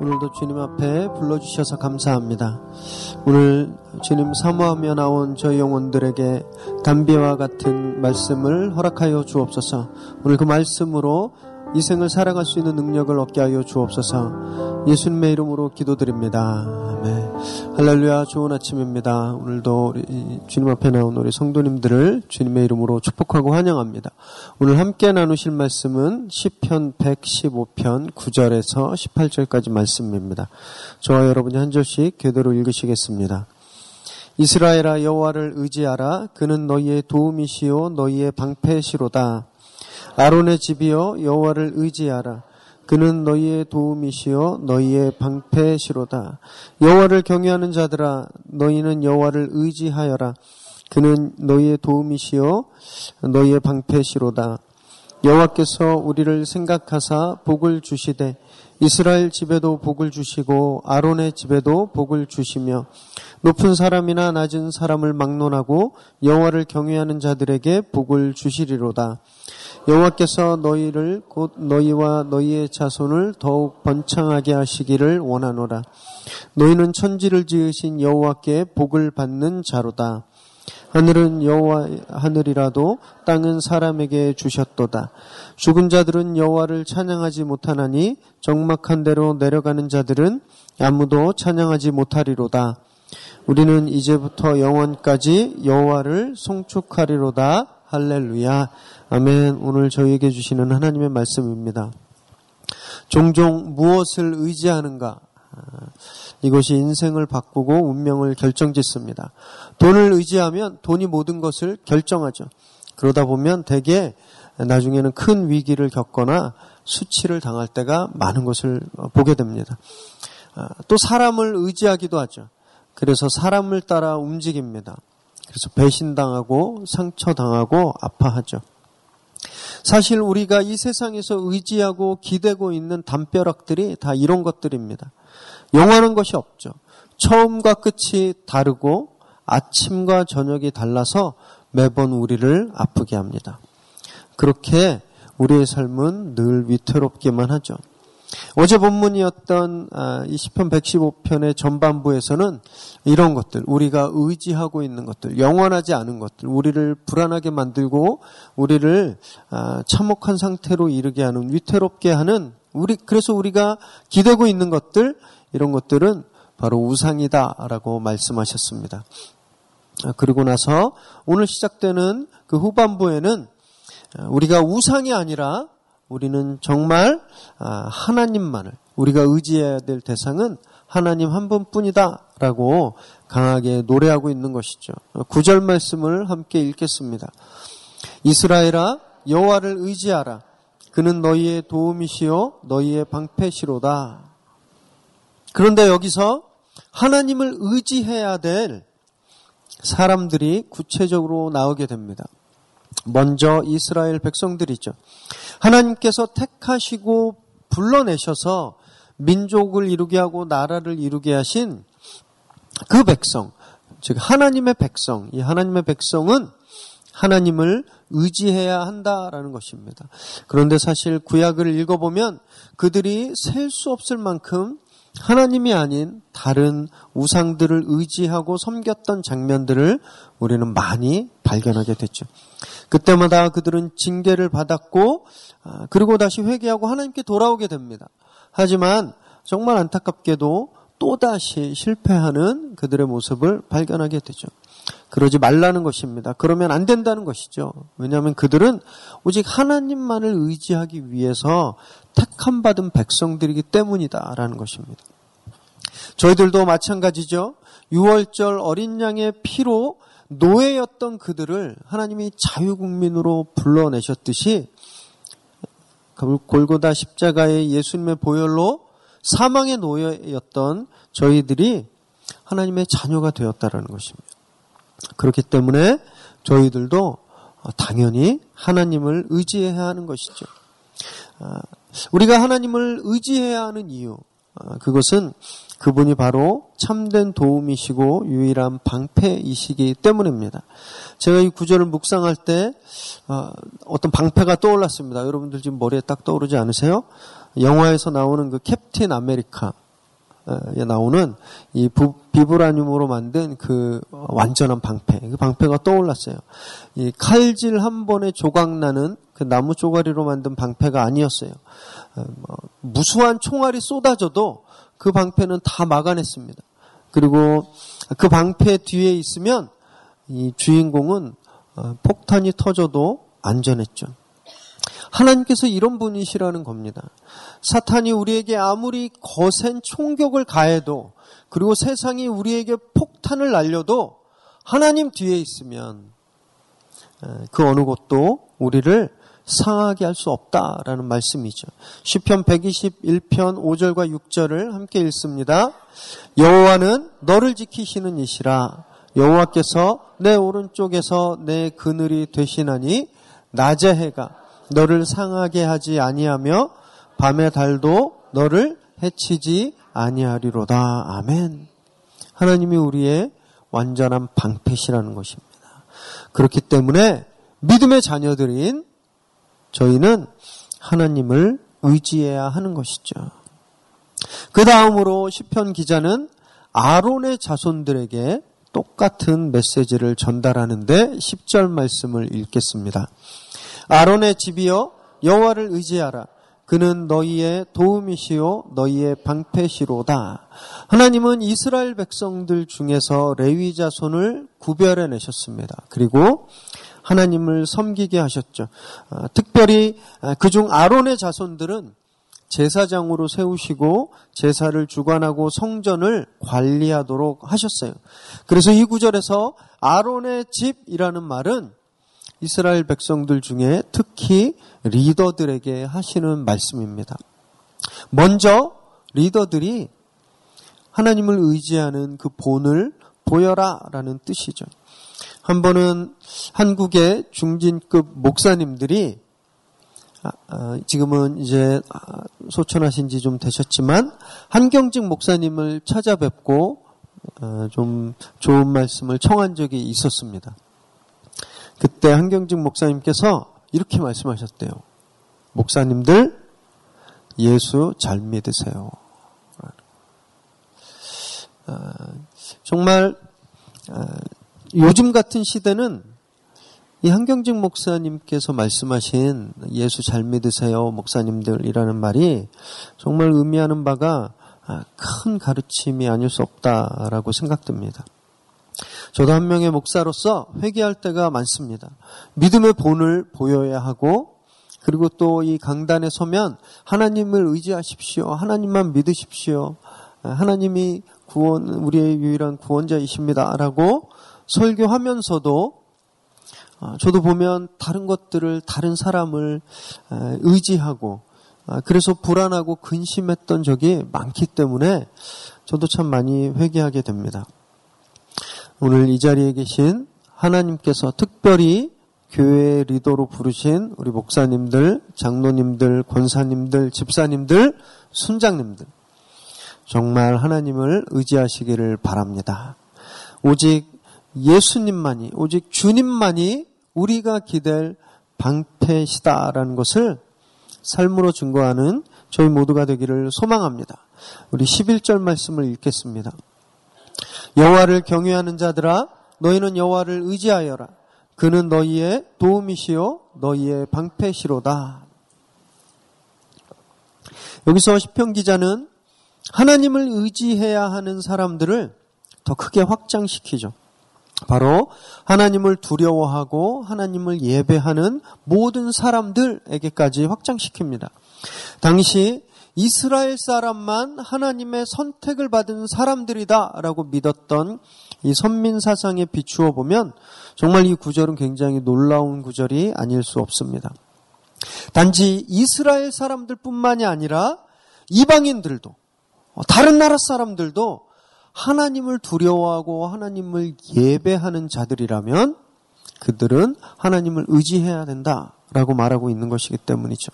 오늘도 주님 앞에 불러주셔서 감사합니다. 오늘 주님 사모하며 나온 저희 영혼들에게 담비와 같은 말씀을 허락하여 주옵소서. 오늘 그 말씀으로 이 생을 살아갈 수 있는 능력을 얻게 하여 주옵소서. 예수님의 이름으로 기도드립니다. 아멘. 할렐루야 좋은 아침입니다. 오늘도 주님 앞에 나온 우리 성도님들을 주님의 이름으로 축복하고 환영합니다. 오늘 함께 나누실 말씀은 시편 115편 9절에서 18절까지 말씀입니다. 저와 여러분이 한 절씩 제대로 읽으시겠습니다. 이스라엘아 여호와를 의지하라 그는 너희의 도움이시요 너희의 방패시로다. 아론의 집이여 여호와를 의지하라. 그는 너희의 도움이시여 너희의 방패시로다. 여호와를 경외하는 자들아 너희는 여호와를 의지하여라. 그는 너희의 도움이시여 너희의 방패시로다. 여호와께서 우리를 생각하사 복을 주시되 이스라엘 집에도 복을 주시고 아론의 집에도 복을 주시며 높은 사람이나 낮은 사람을 막론하고 여호와를 경외하는 자들에게 복을 주시리로다. 여호와께서 너희를 곧 너희와 너희의 자손을 더욱 번창하게 하시기를 원하노라. 너희는 천지를 지으신 여호와께 복을 받는 자로다. 하늘은 여호와 하늘이라도 땅은 사람에게 주셨도다. 죽은 자들은 여호와를 찬양하지 못하나니 적막한 대로 내려가는 자들은 아무도 찬양하지 못하리로다. 우리는 이제부터 영원까지 여호와를 송축하리로다. 할렐루야. 아멘. 오늘 저희에게 주시는 하나님의 말씀입니다. 종종 무엇을 의지하는가? 이것이 인생을 바꾸고 운명을 결정짓습니다. 돈을 의지하면 돈이 모든 것을 결정하죠. 그러다 보면 대개 나중에는 큰 위기를 겪거나 수치를 당할 때가 많은 것을 보게 됩니다. 또 사람을 의지하기도 하죠. 그래서 사람을 따라 움직입니다. 그래서 배신당하고 상처당하고 아파하죠. 사실 우리가 이 세상에서 의지하고 기대고 있는 담벼락들이 다 이런 것들입니다. 영원한 것이 없죠. 처음과 끝이 다르고 아침과 저녁이 달라서 매번 우리를 아프게 합니다. 그렇게 우리의 삶은 늘 위태롭기만 하죠. 어제 본문이었던 아, 이 시편 115편의 전반부에서는 이런 것들, 우리가 의지하고 있는 것들, 영원하지 않은 것들, 우리를 불안하게 만들고 우리를 아, 참혹한 상태로 이르게 하는 위태롭게 하는 우리 그래서 우리가 기대고 있는 것들 이런 것들은 바로 우상이다라고 말씀하셨습니다. 아, 그리고 나서 오늘 시작되는 그 후반부에는 우리가 우상이 아니라 우리는 정말 아, 하나님만을 우리가 의지해야 될 대상은 하나님 한 분뿐이다라고 강하게 노래하고 있는 것이죠. 구절 말씀을 함께 읽겠습니다. 이스라엘아 여호와를 의지하라. 그는 너희의 도움이시요 너희의 방패시로다. 그런데 여기서 하나님을 의지해야 될 사람들이 구체적으로 나오게 됩니다. 먼저 이스라엘 백성들이죠. 하나님께서 택하시고 불러내셔서 민족을 이루게 하고 나라를 이루게 하신 그 백성, 즉 하나님의 백성, 이 하나님의 백성은 하나님을 의지해야 한다라는 것입니다. 그런데 사실 구약을 읽어보면 그들이 셀 수 없을 만큼 하나님이 아닌 다른 우상들을 의지하고 섬겼던 장면들을 우리는 많이 발견하게 됐죠. 그때마다 그들은 징계를 받았고 아, 그리고 다시 회개하고 하나님께 돌아오게 됩니다. 하지만 정말 안타깝게도 또다시 실패하는 그들의 모습을 발견하게 되죠. 그러지 말라는 것입니다. 그러면 안 된다는 것이죠. 왜냐하면 그들은 오직 하나님만을 의지하기 위해서 택함 받은 백성들이기 때문이다라는 것입니다. 저희들도 마찬가지죠. 6월절 어린 양의 피로 노예였던 그들을 하나님이 자유국민으로 불러내셨듯이 골고다 십자가의 예수님의 보혈로 사망의 노예였던 저희들이 하나님의 자녀가 되었다라는 것입니다. 그렇기 때문에 저희들도 당연히 하나님을 의지해야 하는 것이죠. 아, 우리가 하나님을 의지해야 하는 이유, 아, 그것은 그분이 바로 참된 도움이시고 유일한 방패이시기 때문입니다. 제가 이 구절을 묵상할 때 어, 어떤 방패가 떠올랐습니다. 여러분들 지금 머리에 딱 떠오르지 않으세요? 영화에서 나오는 그 캡틴 아메리카 나오는 이 비브라늄으로 만든 그 완전한 방패, 그 방패가 떠올랐어요. 이 칼질 한 번에 조각 나는 그 나무 쪼가리로 만든 방패가 아니었어요. 어, 뭐 무수한 총알이 쏟아져도 그 방패는 다 막아냈습니다. 그리고 그 방패 뒤에 있으면 이 주인공은 어, 폭탄이 터져도 안전했죠. 하나님께서 이런 분이시라는 겁니다. 사탄이 우리에게 아무리 거센 총격을 가해도 그리고 세상이 우리에게 폭탄을 날려도 하나님 뒤에 있으면 그 어느 곳도 우리를 상하게 할 수 없다라는 말씀이죠. 시편 121편 5절과 6절을 함께 읽습니다. 여호와는 너를 지키시는 이시라 여호와께서 내 오른쪽에서 내 그늘이 되시나니 낮의 해가 너를 상하게 하지 아니하며 밤의 달도 너를 해치지 아니하리로다. 아멘. 하나님이 우리의 완전한 방패시라는 것입니다. 그렇기 때문에 믿음의 자녀들인 저희는 하나님을 의지해야 하는 것이죠. 그 다음으로 시편 기자는 아론의 자손들에게 똑같은 메시지를 전달하는데 10절 말씀을 읽겠습니다. 아론의 집이여 여호와를 의지하라. 그는 너희의 도움이시요 너희의 방패시로다. 하나님은 이스라엘 백성들 중에서 레위 자손을 구별해 내셨습니다. 그리고 하나님을 섬기게 하셨죠. 아, 특별히 아, 그중 아론의 자손들은 제사장으로 세우시고 제사를 주관하고 성전을 관리하도록 하셨어요. 그래서 이 구절에서 아론의 집이라는 말은 이스라엘 백성들 중에 특히 리더들에게 하시는 말씀입니다. 먼저 리더들이 하나님을 의지하는 그 본을 보여라 라는 뜻이죠. 한 번은 한국의 중진급 목사님들이 아, 아, 지금은 이제 아, 소천하신 지 좀 되셨지만 한경직 목사님을 찾아뵙고 좀 좋은 말씀을 청한 적이 있었습니다. 그때 한경직 목사님께서 이렇게 말씀하셨대요. 목사님들 예수 잘 믿으세요. 정말 요즘 같은 시대는 이 한경직 목사님께서 말씀하신 예수 잘 믿으세요, 목사님들이라는 말이 정말 의미하는 바가 큰 가르침이 아닐 수 없다라고 생각됩니다. 저도 한 명의 목사로서 회개할 때가 많습니다. 믿음의 본을 보여야 하고 그리고 또 이 강단에 서면 하나님을 의지하십시오. 하나님만 믿으십시오. 하나님이 구원 우리의 유일한 구원자이십니다라고 설교하면서도 어, 저도 보면 다른 것들을 다른 사람을 의지하고 아, 그래서 불안하고 근심했던 적이 많기 때문에 저도 참 많이 회개하게 됩니다. 오늘 이 자리에 계신 하나님께서 특별히 교회 리더로 부르신 우리 목사님들, 장로님들, 권사님들, 집사님들, 순장님들 정말 하나님을 의지하시기를 바랍니다. 오직 예수님만이, 오직 주님만이 우리가 기댈 방패시다라는 것을 삶으로 증거하는 저희 모두가 되기를 소망합니다. 우리 11절 말씀을 읽겠습니다. 여호와를 경외하는 자들아 너희는 여호와를 의지하여라. 그는 너희의 도움이시요 너희의 방패시로다. 여기서 시편 기자는 하나님을 의지해야 하는 사람들을 더 크게 확장시키죠. 바로 하나님을 두려워하고 하나님을 예배하는 모든 사람들에게까지 확장시킵니다. 당시 이스라엘 사람만 하나님의 선택을 받은 사람들이다라고 믿었던 이 선민 사상에 비추어 보면 정말 이 구절은 굉장히 놀라운 구절이 아닐 수 없습니다. 단지 이스라엘 사람들뿐만이 아니라 이방인들도 다른 나라 사람들도 하나님을 두려워하고 하나님을 예배하는 자들이라면 그들은 하나님을 의지해야 된다라고 말하고 있는 것이기 때문이죠.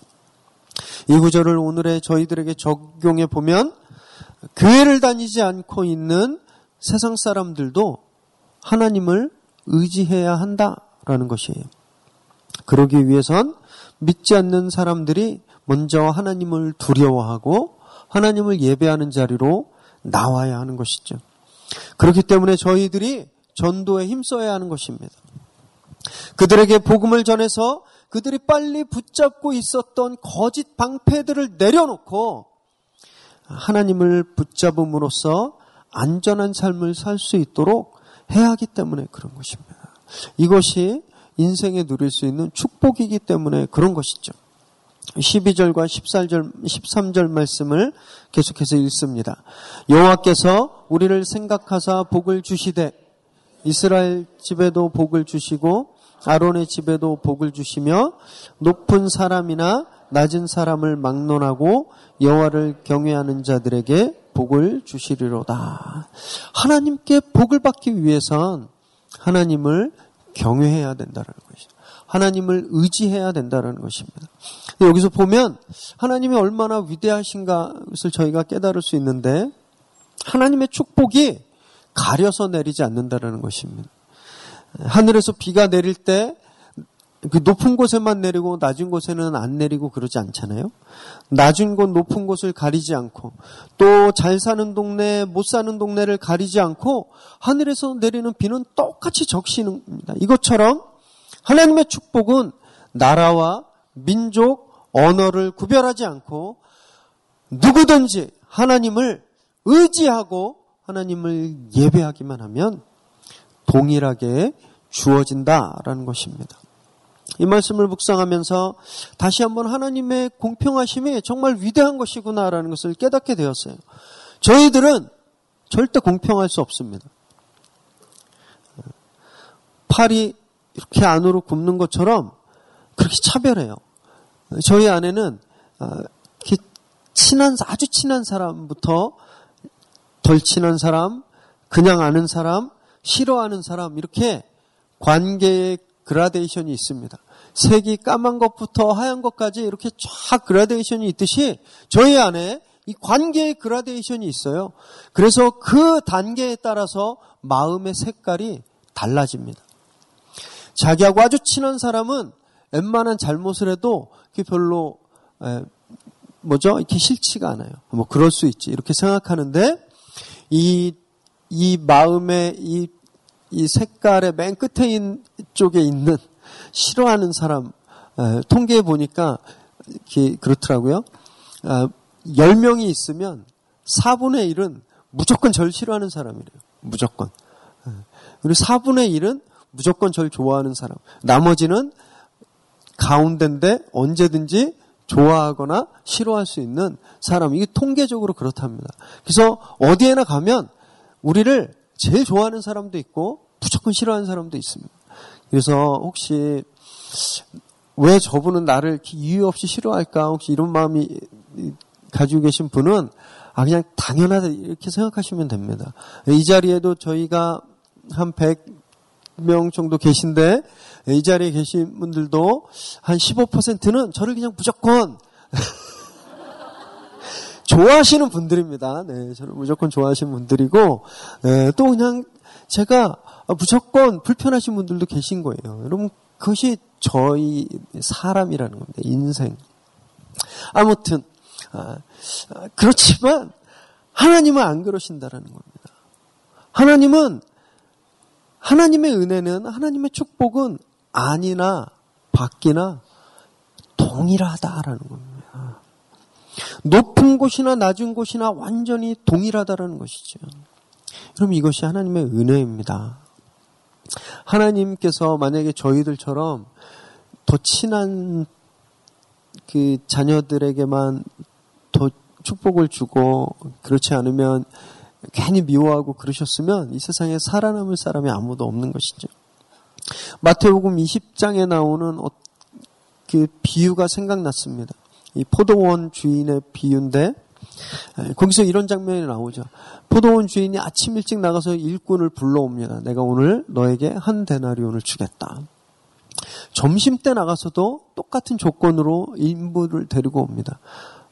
이 구절을 오늘의 저희들에게 적용해 보면 교회를 다니지 않고 있는 세상 사람들도 하나님을 의지해야 한다라는 것이에요. 그러기 위해선 믿지 않는 사람들이 먼저 하나님을 두려워하고 하나님을 예배하는 자리로 나와야 하는 것이죠. 그렇기 때문에 저희들이 전도에 힘써야 하는 것입니다. 그들에게 복음을 전해서 그들이 빨리 붙잡고 있었던 거짓 방패들을 내려놓고 하나님을 붙잡음으로써 안전한 삶을 살 수 있도록 해야 하기 때문에 그런 것입니다. 이것이 인생에 누릴 수 있는 축복이기 때문에 그런 것이죠. 12절과 14절, 13절 말씀을 계속해서 읽습니다. 여호와께서 우리를 생각하사 복을 주시되 이스라엘 집에도 복을 주시고 아론의 집에도 복을 주시며 높은 사람이나 낮은 사람을 막론하고 여호와를 경외하는 자들에게 복을 주시리로다. 하나님께 복을 받기 위해선 하나님을 경외해야 된다는 것이죠. 하나님을 의지해야 된다는 것입니다. 여기서 보면 하나님이 얼마나 위대하신가 것을 저희가 깨달을 수 있는데 하나님의 축복이 가려서 내리지 않는다는 것입니다. 하늘에서 비가 내릴 때 그 높은 곳에만 내리고 낮은 곳에는 안 내리고 그러지 않잖아요. 낮은 곳, 높은 곳을 가리지 않고 또 잘 사는 동네, 못 사는 동네를 가리지 않고 하늘에서 내리는 비는 똑같이 적시는 겁니다. 이것처럼 하나님의 축복은 나라와 민족, 언어를 구별하지 않고 누구든지 하나님을 의지하고 하나님을 예배하기만 하면 동일하게 주어진다라는 것입니다. 이 말씀을 묵상하면서 다시 한번 하나님의 공평하심이 정말 위대한 것이구나라는 것을 깨닫게 되었어요. 저희들은 절대 공평할 수 없습니다. 팔이 이렇게 안으로 굽는 것처럼 그렇게 차별해요. 저희 안에는 어, 친한 아주 친한 사람부터 덜 친한 사람, 그냥 아는 사람, 싫어하는 사람 이렇게 관계의 그라데이션이 있습니다. 색이 까만 것부터 하얀 것까지 이렇게 쫙 그라데이션이 있듯이 저희 안에 이 관계의 그라데이션이 있어요. 그래서 그 단계에 따라서 마음의 색깔이 달라집니다. 자기하고 아주 친한 사람은 웬만한 잘못을 해도 그게 별로 에, 뭐죠? 이렇게 싫지가 않아요. 뭐 그럴 수 있지 이렇게 생각하는데 이 이 마음의 이, 이 색깔의 맨 끝에 있는 쪽에 있는 싫어하는 사람 에, 통계해 보니까 이렇게 그렇더라고요. 아, 10명이 있으면 4분의 1은 무조건 절 싫어하는 사람이래요. 무조건. 그리고 4분의 1은 무조건 절 좋아하는 사람. 나머지는 가운데인데 언제든지 좋아하거나 싫어할 수 있는 사람. 이게 통계적으로 그렇답니다. 그래서 어디에나 가면 우리를 제일 좋아하는 사람도 있고 무조건 싫어하는 사람도 있습니다. 그래서 혹시 왜 저분은 나를 이유 없이 싫어할까? 혹시 이런 마음이 가지고 계신 분은 아 그냥 당연하다 이렇게 생각하시면 됩니다. 이 자리에도 저희가 한 100 명 정도 계신데 이 자리에 계신 분들도 한 15%는 저를 그냥 무조건 좋아하시는 분들입니다. 네, 저를 무조건 좋아하시는 분들이고 네, 또 그냥 제가 무조건 불편하신 분들도 계신 거예요. 여러분 그것이 저희 사람이라는 겁니다. 인생. 아무튼 아, 그렇지만 하나님은 안 그러신다라는 겁니다. 하나님은 하나님의 은혜는 하나님의 축복은 아니나 밖이나 동일하다라는 겁니다. 높은 곳이나 낮은 곳이나 완전히 동일하다라는 것이죠. 그럼 이것이 하나님의 은혜입니다. 하나님께서 만약에 저희들처럼 더 친한 그 자녀들에게만 더 축복을 주고 그렇지 않으면 괜히 미워하고 그러셨으면 이 세상에 살아남을 사람이 아무도 없는 것이죠. 마태복음 20장에 나오는 어, 그 비유가 생각났습니다. 이 포도원 주인의 비유인데 거기서 이런 장면이 나오죠. 포도원 주인이 아침 일찍 나가서 일꾼을 불러옵니다. 내가 오늘 너에게 한 데나리온을 주겠다. 점심 때 나가서도 똑같은 조건으로 인부를 데리고 옵니다.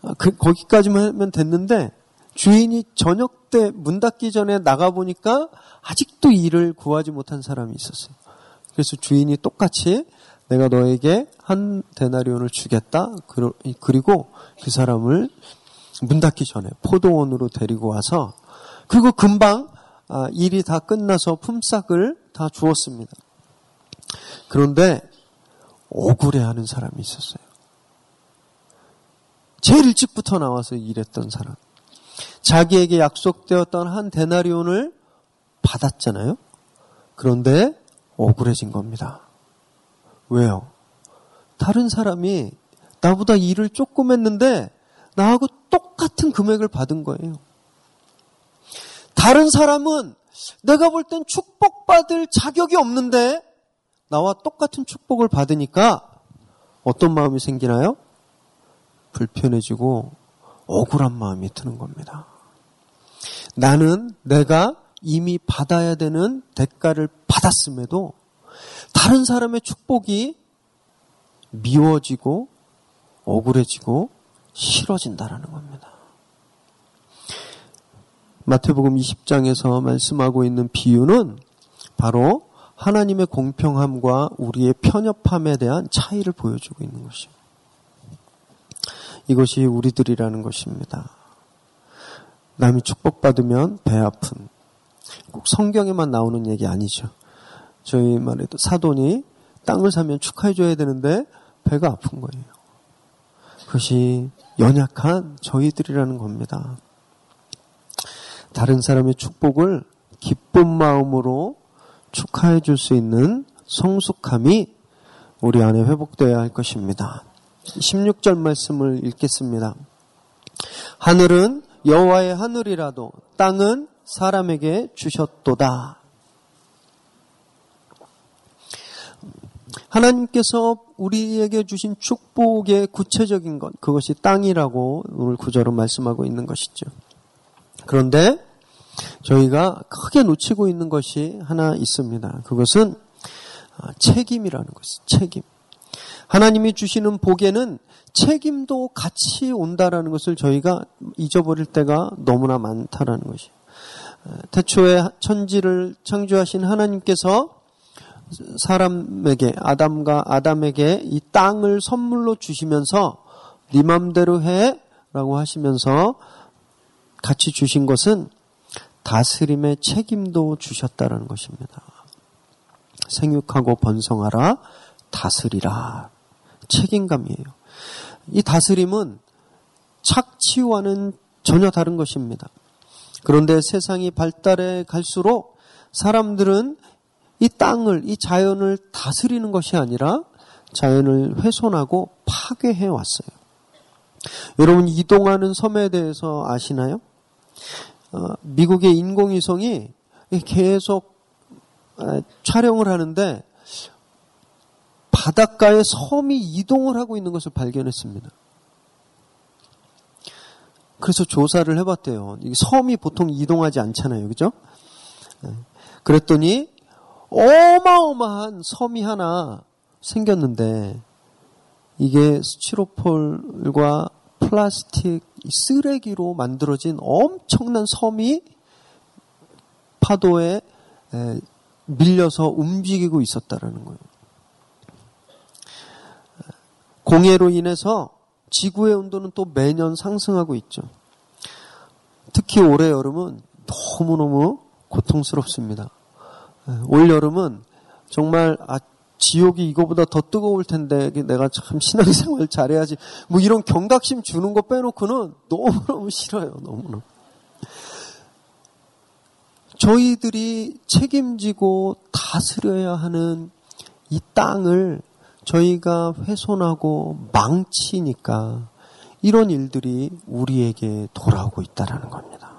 아, 그, 거기까지만 하면 됐는데 주인이 저녁 때 문 닫기 전에 나가 보니까 아직도 일을 구하지 못한 사람이 있었어요. 그래서 주인이 똑같이 내가 너에게 한 데나리온을 주겠다. 그리고 그 사람을 문 닫기 전에 포도원으로 데리고 와서 그리고 금방 아, 일이 다 끝나서 품삯을 다 주었습니다. 그런데 억울해하는 사람이 있었어요. 제일 일찍부터 나와서 일했던 사람. 자기에게 약속되었던 한 데나리온을 받았잖아요. 그런데 억울해진 겁니다. 왜요? 다른 사람이 나보다 일을 조금 했는데 나하고 똑같은 금액을 받은 거예요. 다른 사람은 내가 볼 땐 축복받을 자격이 없는데 나와 똑같은 축복을 받으니까 어떤 마음이 생기나요? 불편해지고 억울한 마음이 드는 겁니다. 나는 내가 이미 받아야 되는 대가를 받았음에도 다른 사람의 축복이 미워지고 억울해지고 싫어진다라는 겁니다. 마태복음 20장에서 말씀하고 있는 비유는 바로 하나님의 공평함과 우리의 편협함에 대한 차이를 보여주고 있는 것입니다. 이것이 우리들이라는 것입니다. 남이 축복받으면 배 아픈. 꼭 성경에만 나오는 얘기 아니죠. 저희 말해도 사돈이 땅을 사면 축하해줘야 되는데 배가 아픈 거예요. 그것이 연약한 저희들이라는 겁니다. 다른 사람의 축복을 기쁜 마음으로 축하해 줄 수 있는 성숙함이 우리 안에 회복되어야 할 것입니다. 16절 말씀을 읽겠습니다. 하늘은 여호와의 하늘이라도 땅은 사람에게 주셨도다. 하나님께서 우리에게 주신 축복의 구체적인 것, 그것이 땅이라고 오늘 구절은 말씀하고 있는 것이죠. 그런데 저희가 크게 놓치고 있는 것이 하나 있습니다. 그것은 책임이라는 것이 책임. 하나님이 주시는 복에는 책임도 같이 온다라는 것을 저희가 잊어버릴 때가 너무나 많다라는 것이. 태초에 천지를 창조하신 하나님께서 사람에게 아담과 아담에게 이 땅을 선물로 주시면서 네 맘대로 해라고 하시면서 같이 주신 것은 다스림의 책임도 주셨다라는 것입니다. 생육하고 번성하라 다스리라 책임감이에요. 이 다스림은 착취와는 전혀 다른 것입니다. 그런데 세상이 발달해 갈수록 사람들은 이 땅을, 이 자연을 다스리는 것이 아니라 자연을 훼손하고 파괴해 왔어요. 여러분, 이동하는 섬에 대해서 아시나요? 어, 미국의 인공위성이 계속 촬영을 하는데 바닷가에 섬이 이동을 하고 있는 것을 발견했습니다. 그래서 조사를 해봤대요. 섬이 보통 이동하지 않잖아요. 그죠? 네. 그랬더니 어마어마한 섬이 하나 생겼는데 이게 스티로폴과 플라스틱 쓰레기로 만들어진 엄청난 섬이 파도에 밀려서 움직이고 있었다라는 거예요. 공해로 인해서 지구의 온도는 또 매년 상승하고 있죠. 특히 올해 여름은 너무너무 고통스럽습니다. 올 여름은 정말 아 지옥이 이거보다 더 뜨거울 텐데 내가 참 신앙생활 잘해야지 뭐 이런 경각심 주는 거 빼놓고는 너무너무 싫어요 너무너무 저희들이 책임지고 다스려야 하는 이 땅을 저희가 훼손하고 망치니까 이런 일들이 우리에게 돌아오고 있다라는 겁니다.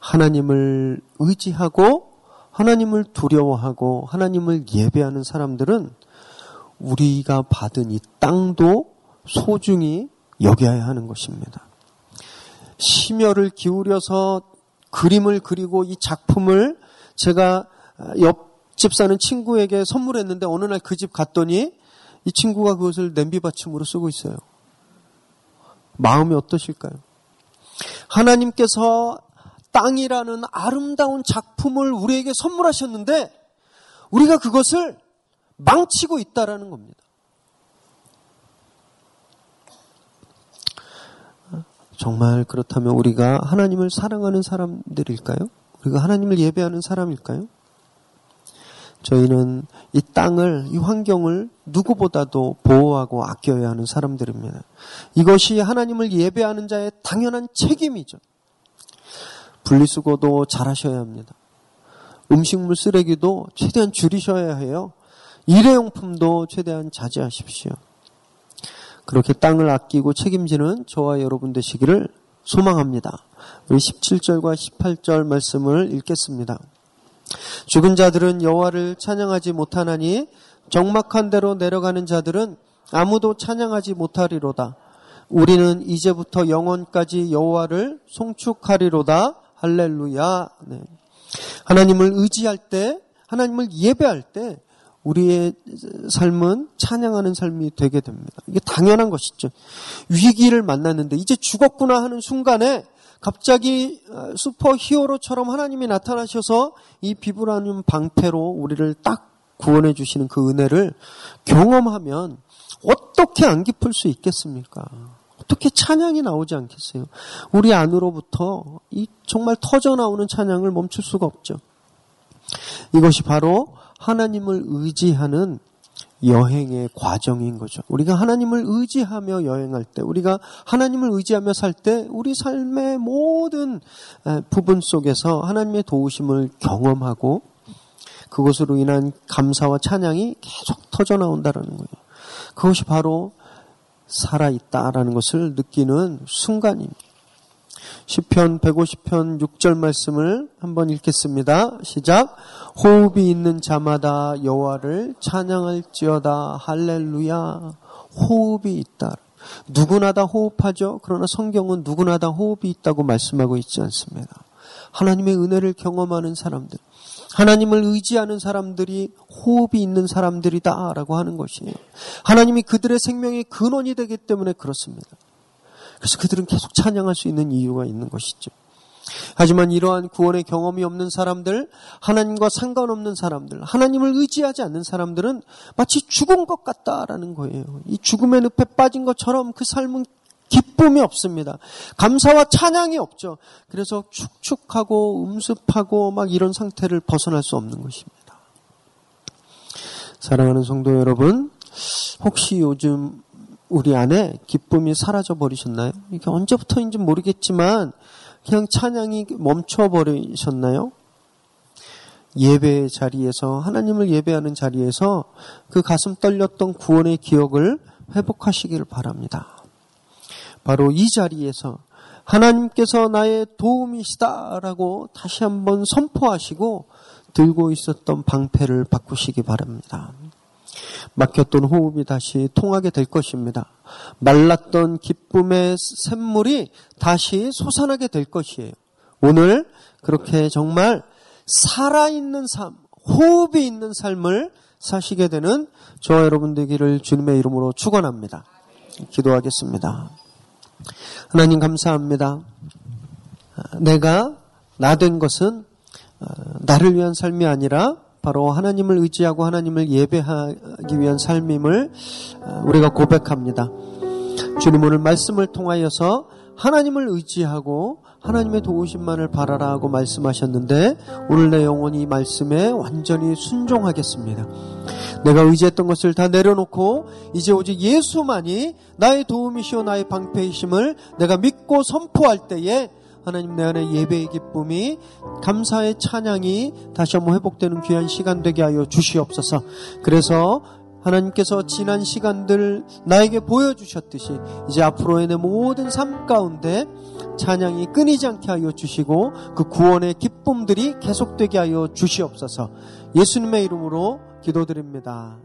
하나님을 의지하고 하나님을 두려워하고 하나님을 예배하는 사람들은 우리가 받은 이 땅도 소중히 여겨야 하는 것입니다. 심혈을 기울여서 그림을 그리고 이 작품을 제가 옆 집 사는 친구에게 선물했는데 어느 날 그 집 갔더니 이 친구가 그것을 냄비 받침으로 쓰고 있어요. 마음이 어떠실까요? 하나님께서 땅이라는 아름다운 작품을 우리에게 선물하셨는데 우리가 그것을 망치고 있다라는 겁니다. 정말 그렇다면 우리가 하나님을 사랑하는 사람들일까요? 우리가 하나님을 예배하는 사람일까요? 저희는 이 땅을, 이 환경을 누구보다도 보호하고 아껴야 하는 사람들입니다. 이것이 하나님을 예배하는 자의 당연한 책임이죠. 분리수거도 잘 하셔야 합니다. 음식물 쓰레기도 최대한 줄이셔야 해요. 일회용품도 최대한 자제하십시오. 그렇게 땅을 아끼고 책임지는 저와 여러분 되시기를 소망합니다. 우리 17절과 18절 말씀을 읽겠습니다. 죽은 자들은 여호와를 찬양하지 못하나니 적막한 대로 내려가는 자들은 아무도 찬양하지 못하리로다. 우리는 이제부터 영원까지 여호와를 송축하리로다. 할렐루야. 네. 하나님을 의지할 때, 하나님을 예배할 때 우리의 삶은 찬양하는 삶이 되게 됩니다. 이게 당연한 것이죠. 위기를 만났는데 이제 죽었구나 하는 순간에 갑자기 어, 슈퍼 히어로처럼 하나님이 나타나셔서 이 비브라늄 방패로 우리를 딱 구원해 주시는 그 은혜를 경험하면 어떻게 안 깊을 수 있겠습니까? 어떻게 찬양이 나오지 않겠어요? 우리 안으로부터 이 정말 터져 나오는 찬양을 멈출 수가 없죠. 이것이 바로 하나님을 의지하는 여행의 과정인 거죠. 우리가 하나님을 의지하며 여행할 때, 우리가 하나님을 의지하며 살 때, 우리 삶의 모든 부분 속에서 하나님의 도우심을 경험하고 그것으로 인한 감사와 찬양이 계속 터져 나온다라는 거예요. 그것이 바로 살아있다라는 것을 느끼는 순간입니다. 10편 150편 6절 말씀을 한번 읽겠습니다. 시작. 호흡이 있는 자마다 여호와를 찬양할지어다 할렐루야. 호흡이 있다. 누구나 다 호흡하죠. 그러나 성경은 누구나 다 호흡이 있다고 말씀하고 있지 않습니다. 하나님의 은혜를 경험하는 사람들, 하나님을 의지하는 사람들이 호흡이 있는 사람들이다라고 하는 것이에요. 하나님이 그들의 생명의 근원이 되기 때문에 그렇습니다. 그래서 그들은 계속 찬양할 수 있는 이유가 있는 것이죠. 하지만 이러한 구원의 경험이 없는 사람들, 하나님과 상관없는 사람들, 하나님을 의지하지 않는 사람들은 마치 죽은 것 같다라는 거예요. 이 죽음의 늪에 빠진 것처럼 그 삶은 기쁨이 없습니다. 감사와 찬양이 없죠. 그래서 축축하고 음습하고 막 이런 상태를 벗어날 수 없는 것입니다. 사랑하는 성도 여러분, 혹시 요즘 우리 안에 기쁨이 사라져 버리셨나요? 이게 언제부터인지 모르겠지만 그냥 찬양이 멈춰 버리셨나요? 예배 자리에서 하나님을 예배하는 자리에서 그 가슴 떨렸던 구원의 기억을 회복하시기를 바랍니다. 바로 이 자리에서 하나님께서 나의 도움이시다라고 다시 한번 선포하시고 들고 있었던 방패를 바꾸시기 바랍니다. 막혔던 호흡이 다시 통하게 될 것입니다. 말랐던 기쁨의 샘물이 다시 솟아나게 될 것이에요. 오늘 그렇게 정말 살아있는 삶, 호흡이 있는 삶을 사시게 되는 저와 여러분 되기를 주님의 이름으로 축원합니다. 기도하겠습니다. 하나님 감사합니다. 내가 나 된 것은 나를 위한 삶이 아니라 바로 하나님을 의지하고 하나님을 예배하기 위한 삶임을 어, 우리가 고백합니다. 주님 오늘 말씀을 통하여서 하나님을 의지하고 하나님의 도우심만을 바라라 하고 말씀하셨는데 오늘 내 영혼이 말씀에 완전히 순종하겠습니다. 내가 의지했던 것을 다 내려놓고 이제 오직 예수만이 나의 도움이시오 나의 방패이심을 내가 믿고 선포할 때에 하나님 내 안에 예배의 기쁨이 감사의 찬양이 다시 한번 회복되는 귀한 시간 되게 하여 주시옵소서. 그래서 하나님께서 지난 시간들 나에게 보여주셨듯이 이제 앞으로의 내 모든 삶 가운데 찬양이 끊이지 않게 하여 주시고 그 구원의 기쁨들이 계속되게 하여 주시옵소서. 예수님의 이름으로 기도드립니다.